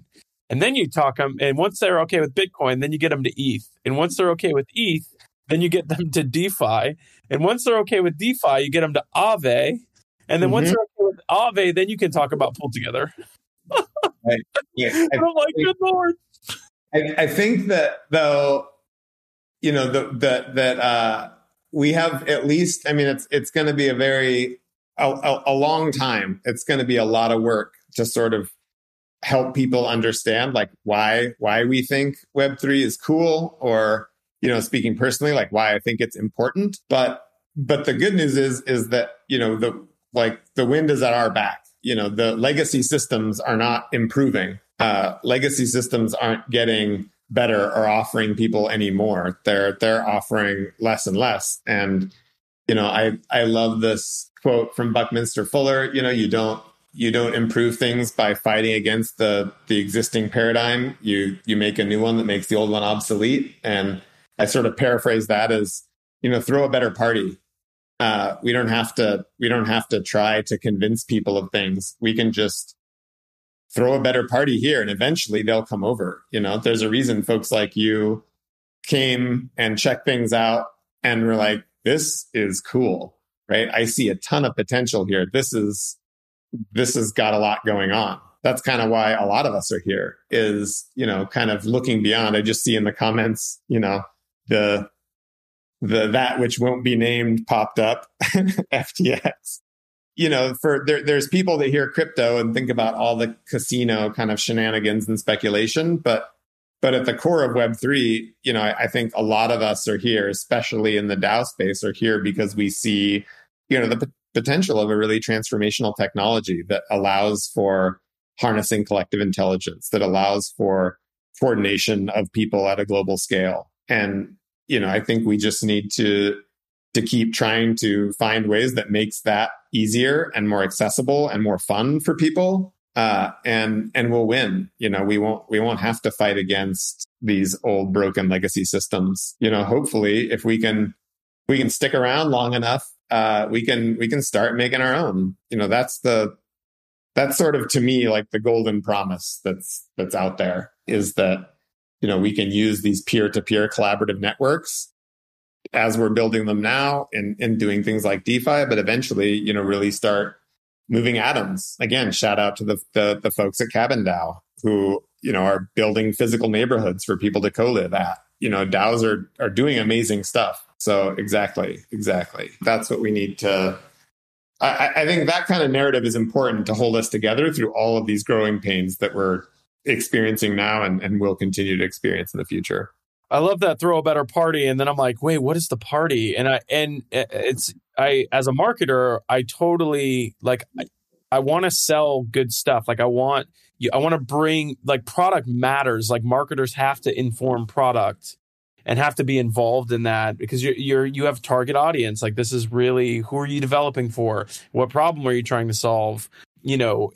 Speaker 1: And then you talk them, and once they're okay with Bitcoin, then you get them to ETH. And once they're okay with ETH, then you get <laughs> them to DeFi. And once they're okay with DeFi, you get them to Aave. And then mm-hmm. once they're okay with Aave, then you can talk about PoolTogether. <laughs> right. Yeah. <laughs> I'm like, good lord.
Speaker 2: I, I think that though you know, the, the, that, uh, we have at least, I mean, it's, it's going to be a very, a, a long time. It's going to be a lot of work to sort of help people understand like why, why we think Web3 is cool or, you know, speaking personally, like why I think it's important. But, but the good news is, is that, you know, the, like the wind is at our back. You know, the legacy systems are not improving. Uh, legacy systems aren't getting better or offering people anymore. They're they're offering less and less. And you know, I I love this quote from Buckminster Fuller. You know, you don't you don't improve things by fighting against the the existing paradigm. You you make a new one that makes the old one obsolete. And I sort of paraphrase that as you know, throw a better party. Uh, we don't have to we don't have to try to convince people of things. We can just throw a better party here and eventually they'll come over. You know, there's a reason folks like you came and checked things out and were like, this is cool, right? I see a ton of potential here. This is, this has got a lot going on. That's kind of why a lot of us are here is, you know, kind of looking beyond. I just see in the comments, you know, the, the, that which won't be named popped up <laughs> FTX you know, for there, there's people that hear crypto and think about all the casino kind of shenanigans and speculation, but but at the core of Web three, you know, I, I, think a lot of us are here, especially in the DAO space, are here because we see, you know, the potential of a really transformational technology that allows for harnessing collective intelligence, that allows for coordination of people at a global scale. And, you know, I think we just need to to keep trying to find ways that makes that easier and more accessible and more fun for people. Uh, and and we'll win. You know, we won't we won't have to fight against these old broken legacy systems. You know, hopefully, if we can we can stick around long enough, uh, we can we can start making our own. You know, that's the that's sort of to me like the golden promise that's that's out there is that you know we can use these peer to peer collaborative networks as we're building them now and, and doing things like DeFi, but eventually, you know, really start moving atoms. Again, shout out to the, the, the folks at Cabin DAO who, you know, are building physical neighborhoods for people to co-live at. You know, DAOs are, are doing amazing stuff. So exactly, exactly. That's what we need to, I, I think that kind of narrative is important to hold us together through all of these growing pains that we're experiencing now and, and will continue to experience in the future.
Speaker 1: I love that throw a better party, and then I'm like, wait, what is the party? And I and uh, it's I as a marketer, I totally like I, I want to sell good stuff. Like I want I want to bring like product matters. Like marketers have to inform product and have to be involved in that because you're you're you have target audience. Like this is really who are you developing for? What problem are you trying to solve? You know,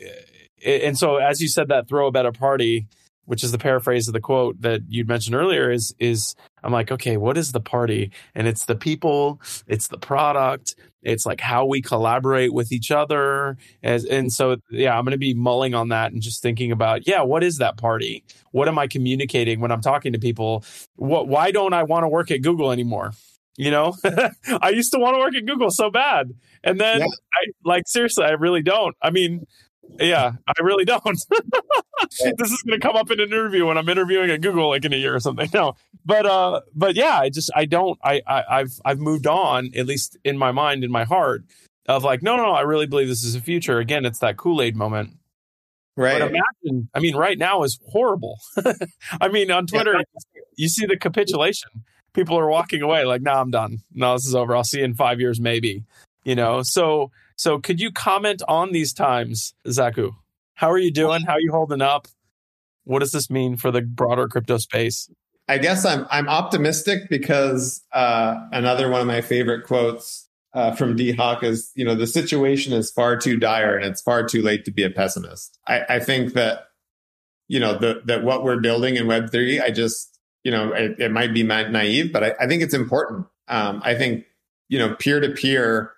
Speaker 1: eh, and so as you said that throw a better party which is the paraphrase of the quote that you'd mentioned earlier is is I'm like, okay, what is the party? And it's the people, it's the product, it's like how we collaborate with each other. As and so yeah, I'm gonna be mulling on that and just thinking about, yeah, what is that party? What am I communicating when I'm talking to people? What why don't I want to work at Google anymore? You know, <laughs> I used to want to work at Google so bad. And then yeah. I like seriously, I really don't. I mean, yeah, I really don't. <laughs> this is going to come up in an interview when I'm interviewing at Google like in a year or something. <laughs> No, but uh, but yeah, I just I don't. I, I I've I've moved on at least in my mind, in my heart, of like no, no, no. I really believe this is a future. Again, it's that Kool Aid moment.
Speaker 2: Right.
Speaker 1: But imagine. I mean, right now is horrible. <laughs> I mean, on Twitter, yeah. you see the capitulation. People are walking away like, "No, nah, I'm done. No, this is over. I'll see you in five years, maybe." You know, so so could you comment on these times, Zakku? How are you doing? How are you holding up? What does this mean for the broader crypto space?
Speaker 2: I guess I'm I'm optimistic because uh, another one of my favorite quotes uh, from Dee Hock is, you know, the situation is far too dire and it's far too late to be a pessimist. I, I think that, you know, the, that what we're building in Web three, I just, you know, it, it might be naive, but I, I think it's important. Um, I think, you know, peer to peer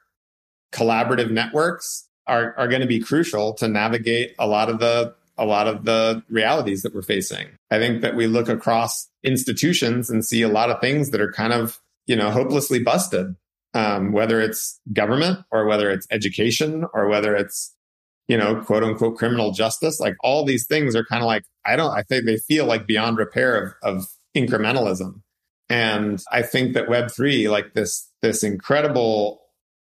Speaker 2: collaborative networks are, are going to be crucial to navigate a lot of the a lot of the realities that we're facing. I think that we look across institutions and see a lot of things that are kind of, you know, hopelessly busted. Um, whether it's government or whether it's education or whether it's, you know, quote unquote criminal justice, like all these things are kind of like, I don't, I think they feel like beyond repair of, of incrementalism. And I think that Web3, like this, this incredible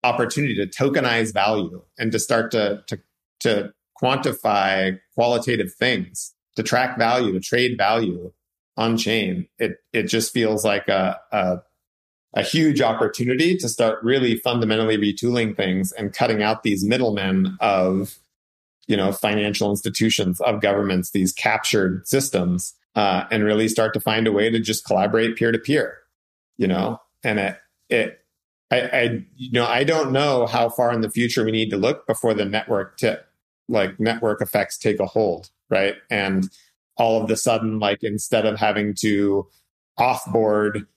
Speaker 2: opportunity to tokenize value and to start to, to, to quantify qualitative things, to track value, to trade value on chain. It, it just feels like a, a, a huge opportunity to start really fundamentally retooling things and cutting out these middlemen of, you know, financial institutions, of governments, these captured systems, uh, and really start to find a way to just collaborate peer to peer, you know, and it, it, I, I, you know, I don't know how far in the future we need to look before the network tip, like network effects take a hold, right? And all of the sudden, like instead of having to offboard,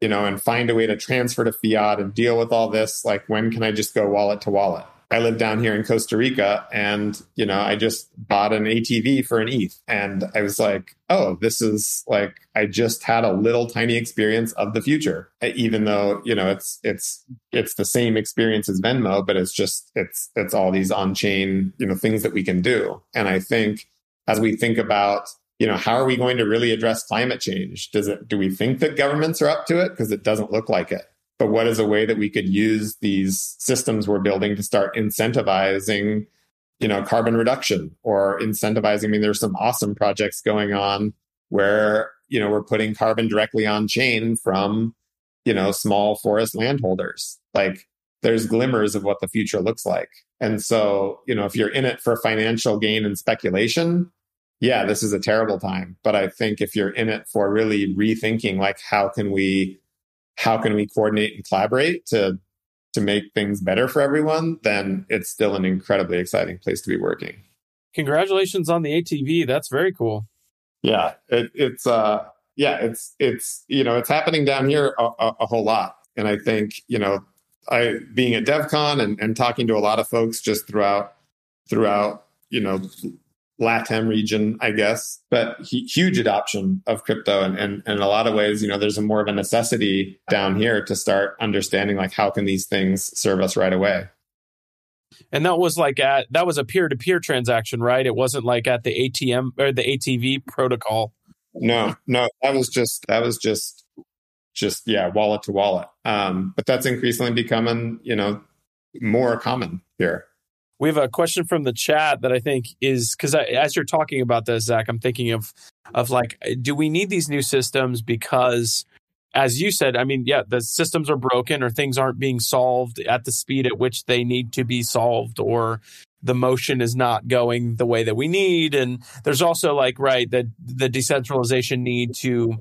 Speaker 2: you know, and find a way to transfer to fiat and deal with all this, like when can I just go wallet to wallet? I live down here in Costa Rica and, you know, I just bought an ATV for an ETH. And I was like, oh, this is like, I just had a little tiny experience of the future, even though, you know, it's, it's, it's the same experience as Venmo, but it's just, it's, it's all these on chain, you know, things that we can do. And I think as we think about, you know, how are we going to really address climate change? Does it, do we think that governments are up to it? Because it doesn't look like it but what is a way that we could use these systems we're building to start incentivizing you know carbon reduction or incentivizing i mean there's some awesome projects going on where you know we're putting carbon directly on chain from you know small forest landholders like there's glimmers of what the future looks like. And so, you know, if you're in it for financial gain and speculation, yeah, this is a terrible time. But I think if you're in it for really rethinking, like, how can we, how can we coordinate and collaborate to, to make things better for everyone, then it's still an incredibly exciting place to be working.
Speaker 1: Congratulations on the ATV. That's very cool.
Speaker 2: Yeah, it, it's, uh, yeah, it's, it's, you know, it's happening down here a, a, a whole lot. And I think, you know, I being at DevCon and, and talking to a lot of folks just throughout throughout you know LATAM region, I guess, but huge adoption of crypto. And, and, and in a lot of ways, you know, there's a more of a necessity down here to start understanding like how can these things serve us right away.
Speaker 1: And that was like at that was a peer to peer transaction, right? It wasn't like at the ATM or the ATV protocol.
Speaker 2: No, no, that was just that was just just yeah, wallet to wallet. Um, but that's increasingly becoming, you know, more common here.
Speaker 1: We have a question from the chat that I think is because as you're talking about this, Zach, I'm thinking of of like, do we need these new systems because, as you said, I mean, yeah, the systems are broken or things aren't being solved at the speed at which they need to be solved, or the motion is not going the way that we need. And there's also like, right, the the decentralization need to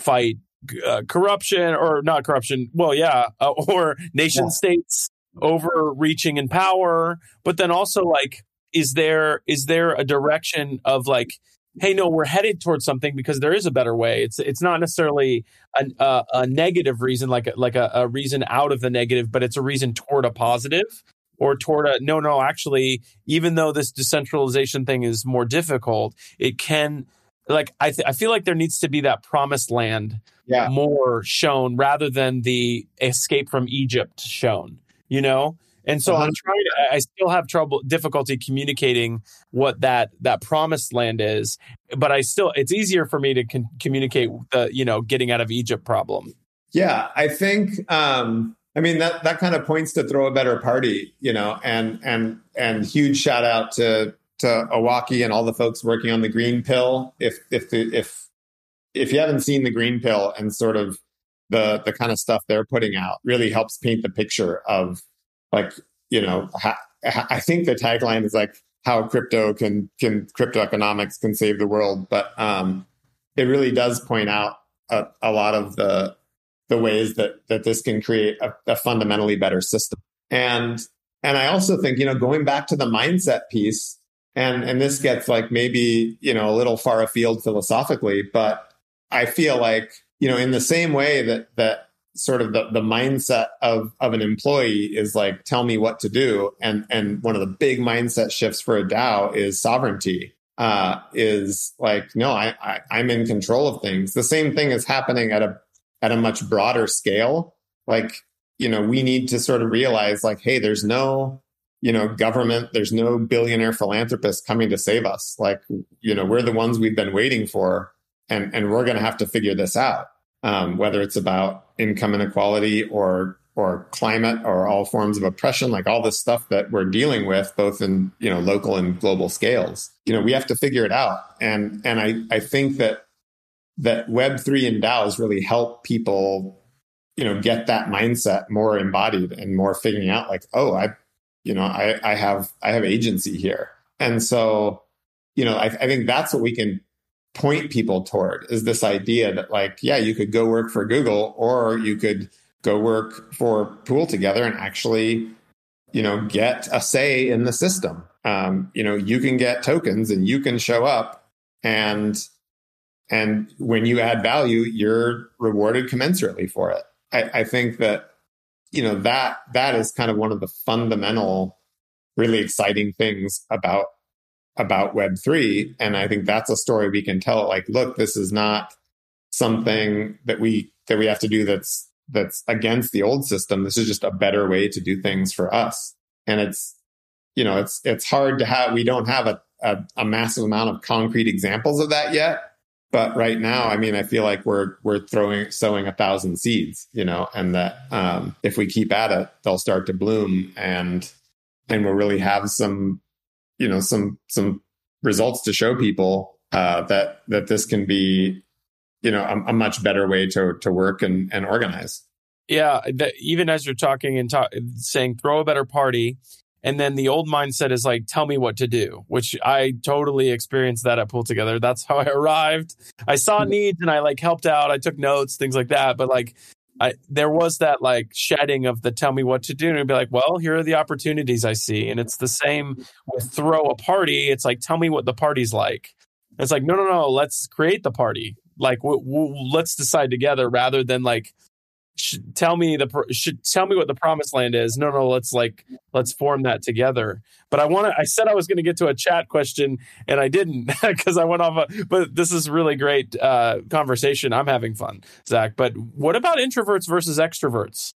Speaker 1: fight uh, corruption or not corruption. Well, yeah, uh, <laughs> or nation yeah. states overreaching in power. But then also, like, is there is there a direction of like, hey, no, we're headed towards something because there is a better way. It's it's not necessarily a, a, a negative reason, like a, like a, a reason out of the negative, but it's a reason toward a positive or toward a no, no. Actually, even though this decentralization thing is more difficult, it can like I th- I feel like there needs to be that promised land yeah. more shown rather than the escape from Egypt shown, you know? And so uh-huh. I'm trying to I still have trouble difficulty communicating what that that promised land is, but I still it's easier for me to con- communicate the, you know, getting out of Egypt problem.
Speaker 2: Yeah, I think um I mean that that kind of points to throw a better party, you know, and and and huge shout out to to Owocki and all the folks working on the green pill. If if the, if if you haven't seen the green pill and sort of the the kind of stuff they're putting out, really helps paint the picture of like you know ha, I think the tagline is like how crypto can can crypto economics can save the world, but um, it really does point out a, a lot of the the ways that that this can create a, a fundamentally better system. And and I also think you know going back to the mindset piece and and this gets like maybe you know a little far afield philosophically but i feel like you know in the same way that that sort of the, the mindset of of an employee is like tell me what to do and and one of the big mindset shifts for a dao is sovereignty uh is like no I, I i'm in control of things the same thing is happening at a at a much broader scale like you know we need to sort of realize like hey there's no you know, government, there's no billionaire philanthropist coming to save us. Like, you know, we're the ones we've been waiting for and, and we're going to have to figure this out. Um, whether it's about income inequality or, or climate or all forms of oppression, like all this stuff that we're dealing with, both in, you know, local and global scales, you know, we have to figure it out. And, and I, I think that, that Web3 and DAOs really help people you know get that mindset more embodied and more figuring out like oh i you know, I, I have I have agency here. And so, you know, I, I think that's what we can point people toward is this idea that like, yeah, you could go work for Google or you could go work for PoolTogether and actually, you know, get a say in the system. Um, you know, you can get tokens and you can show up and and when you add value, you're rewarded commensurately for it. I, I think that you know that that is kind of one of the fundamental really exciting things about about web3 and i think that's a story we can tell like look this is not something that we that we have to do that's that's against the old system. This is just a better way to do things for us. And it's you know it's it's hard to have we don't have a, a, a massive amount of concrete examples of that yet but right now i mean i feel like we're we're throwing sowing a thousand seeds you know and that um, if we keep at it they'll start to bloom and and we'll really have some you know some some results to show people uh, that that this can be you know a, a, much better way to to work and, and organize
Speaker 1: Yeah, the, even as you're talking and talk, saying throw a better party, and then the old mindset is like, tell me what to do, which I totally experienced that at PoolTogether. That's how I <laughs> arrived. I saw mm-hmm. needs and I like helped out. I took notes, things like that. But like, I, there was that like shedding of the tell me what to do and be like, well, here are the opportunities I see. And it's the same with throw a party. It's like, tell me what the party's like. It's like, no, no, no, let's create the party. Like, w- w- let's decide together rather than like, tell me the should tell me what the promised land is. No no let's like let's form that together. But i want to i said i was going to get to a chat question and i didn't <laughs> because i went off a, but this is really great uh, conversation. I'm having fun zach. But what about introverts versus extroverts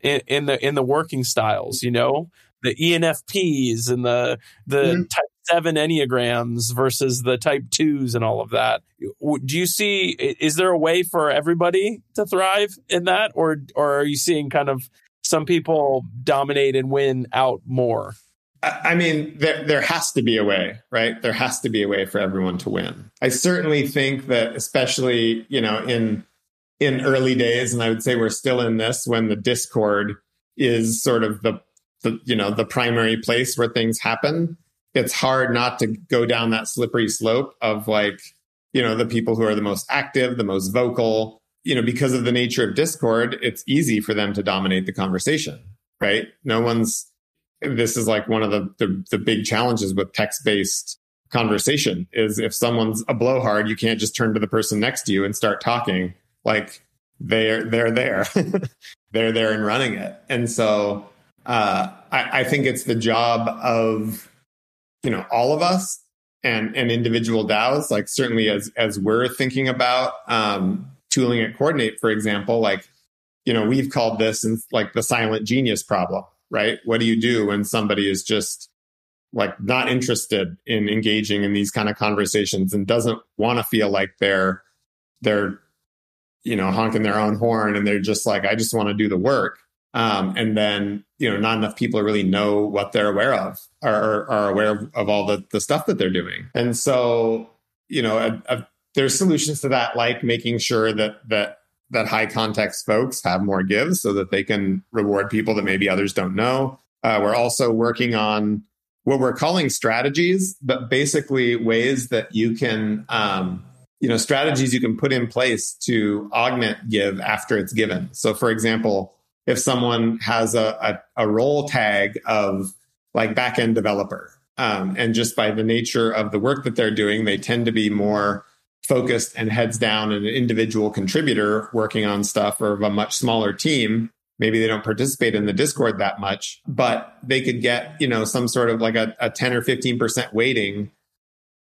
Speaker 1: in, in the in the working styles you know? The enfps and the the mm-hmm. Seven enneagrams versus the type twos and all of that. Do you see? Is there a way for everybody to thrive in that, or or are you seeing kind of some people dominate and win out more?
Speaker 2: I mean, there there has to be a way, right? There has to be a way for everyone to win. I certainly think that, especially you know, in in early days, and I would say we're still in this when the Discord is sort of the the you know the primary place where things happen it's hard not to go down that slippery slope of like, you know, the people who are the most active, the most vocal, you know, because of the nature of Discord, it's easy for them to dominate the conversation, right? No one's, this is like one of the, the, the big challenges with text based conversation is if someone's a blowhard, you can't just turn to the person next to you and start talking. Like they're, they're there. <laughs> they're there and running it. And so, uh, I, I think it's the job of you know all of us and and individual DAOs. Like certainly as as we're thinking about um, tooling at Coordinape, for example, like you know we've called this and like the silent genius problem, right? What do you do when somebody is just like not interested in engaging in these kind of conversations and doesn't want to feel like they're they're you know honking their own horn and they're just like I just want to do the work um, and then you know not enough people really know what they're aware of or are aware of, of all the, the stuff that they're doing. And so you know a, a, there's solutions to that like making sure that that that high context folks have more gives so that they can reward people that maybe others don't know. Uh, we're also working on what we're calling strategies but basically ways that you can um, you know strategies you can put in place to augment give after it's given. So for example if someone has a, a, a role tag of like backend developer. Um, and just by the nature of the work that they're doing, they tend to be more focused and heads down and an individual contributor working on stuff or of a much smaller team. Maybe they don't participate in the Discord that much, but they could get, you know, some sort of like a, a 10 or 15% weighting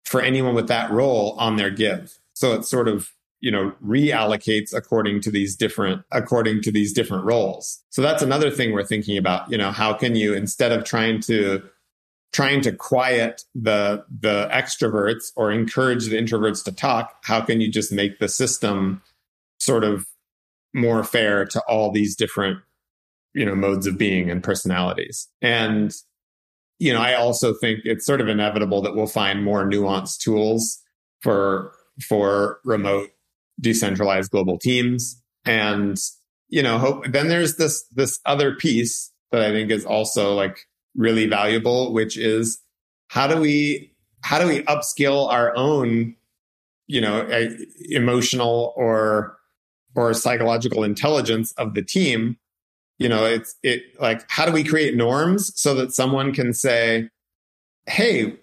Speaker 2: for anyone with that role on their give. So it's sort of you know reallocates according to these different according to these different roles. So that's another thing we're thinking about you know how can you instead of trying to trying to quiet the the extroverts or encourage the introverts to talk how can you just make the system sort of more fair to all these different you know modes of being and personalities? And you know i also think it's sort of inevitable that we'll find more nuanced tools for for remote decentralized global teams. And, you know, hope, then there's this, this other piece that I think is also like really valuable, which is how do we, how do we upskill our own, you know, emotional or, or psychological intelligence of the team? You know, it's, it like, how do we create norms so that someone can say, Hey,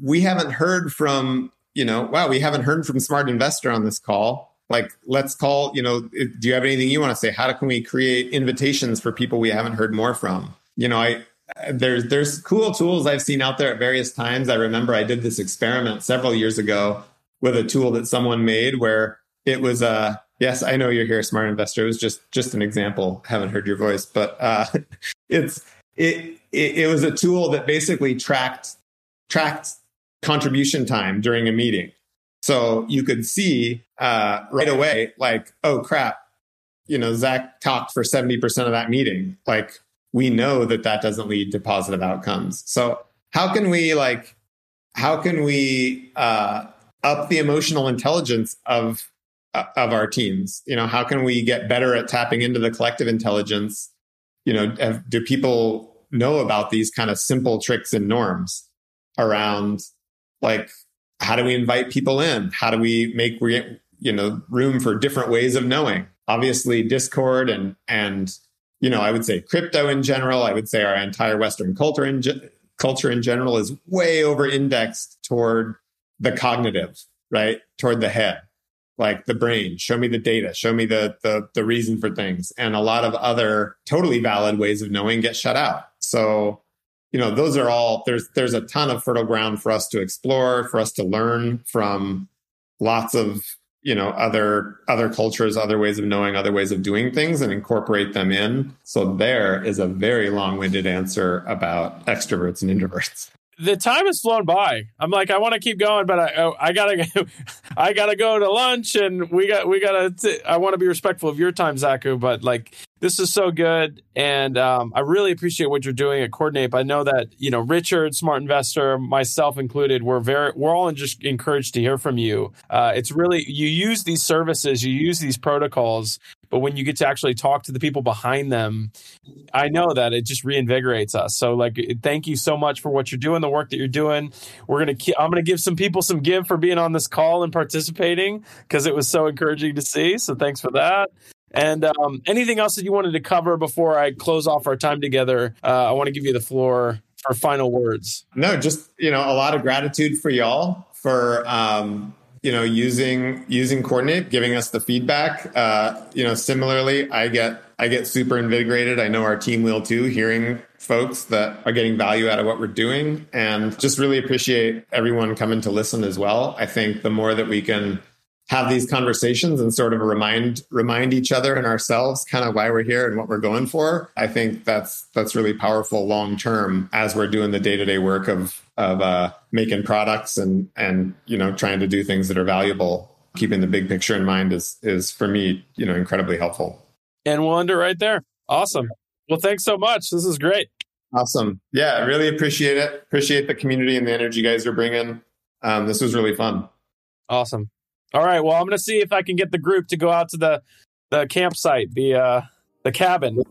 Speaker 2: we haven't heard from you know, wow, we haven't heard from Smart Investor on this call. Like, let's call, you know, do you have anything you want to say? How can we create invitations for people we haven't heard more from? You know, I, there's there's cool tools I've seen out there at various times. I remember I did this experiment several years ago with a tool that someone made where it was a uh, yes, I know you're here, smart investor. It was just just an example. Haven't heard your voice, but uh, <laughs> it's it, it it was a tool that basically tracked tracked contribution time during a meeting. So you could see uh, right away, like, oh crap, you know, Zach talked for 70% of that meeting. Like, we know that that doesn't lead to positive outcomes. So how can we like, how can we uh, up the emotional intelligence of uh, of our teams. You know, how can we get better at tapping into the collective intelligence? You know, have, do people know about these kind of simple tricks and norms around like how do we invite people in? How do we make re- you know room for different ways of knowing? Obviously, Discord and and you know, I would say crypto in general. I would say our entire Western culture in ge- culture in general is way over indexed toward the cognitive, right? Toward the head, like the brain. Show me the data. Show me the the the reason for things. And a lot of other totally valid ways of knowing get shut out. So, you know, those are all there's there's a ton of fertile ground for us to explore, for us to learn from lots of you know other other cultures other ways of knowing other ways of doing things and incorporate them in. So there is a very long-winded answer about extroverts and introverts
Speaker 1: the time has flown by. I'm like, I want to keep going, but I, oh, I gotta, <laughs> I gotta go to lunch, and we got, we gotta. I want to be respectful of your time, Zakku, but like, this is so good, and um, I really appreciate what you're doing at Coordinape. I know that you know Richard, smart investor, myself included, we're very, we're all just encouraged to hear from you. Uh, it's really you use these services, you use these protocols, but when you get to actually talk to the people behind them, I know that it just reinvigorates us. So like, thank you so much for what you're doing, the work that you're doing. We're gonna, I'm gonna give some people some give for being on this call and participating because it was so encouraging to see. So thanks for that. And um, anything else that you wanted to cover before I close off our time together? Uh, I want to give you the floor for final words.
Speaker 2: No, just you know, a lot of gratitude for y'all for um, you know using using Coordinape, giving us the feedback. Uh, you know similarly i get i get super invigorated. I know our team will too hearing folks that are getting value out of what we're doing and just really appreciate everyone coming to listen as well. I think the more that we can have these conversations and sort of remind remind each other and ourselves kind of why we're here and what we're going for i think that's that's really powerful long term as we're doing the day-to-day work of of uh, making products and and you know trying to do things that are valuable. Keeping the big picture in mind is is for me you know incredibly helpful.
Speaker 1: And we'll end it right there. Awesome. Well thanks so much. This is great.
Speaker 2: Awesome. Yeah i really appreciate it. Appreciate the community and the energy you guys are bringing. Um, this was really fun.
Speaker 1: Awesome all right. Well, I'm going to see if I can get the group to go out to the the campsite, the uh, the cabin.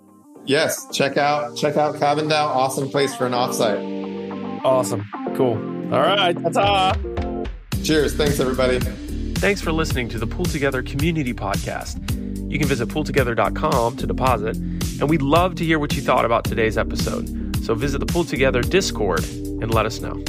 Speaker 2: Yes, check out check out Cabindao. Awesome place for an offsite.
Speaker 1: Awesome. Cool. All right. Ta-ta.
Speaker 2: Cheers. Thanks, everybody.
Speaker 1: Thanks for listening to the PoolTogether Community Podcast. You can visit pooltogether.com to deposit, and we'd love to hear what you thought about today's episode. So visit the PoolTogether Discord and let us know.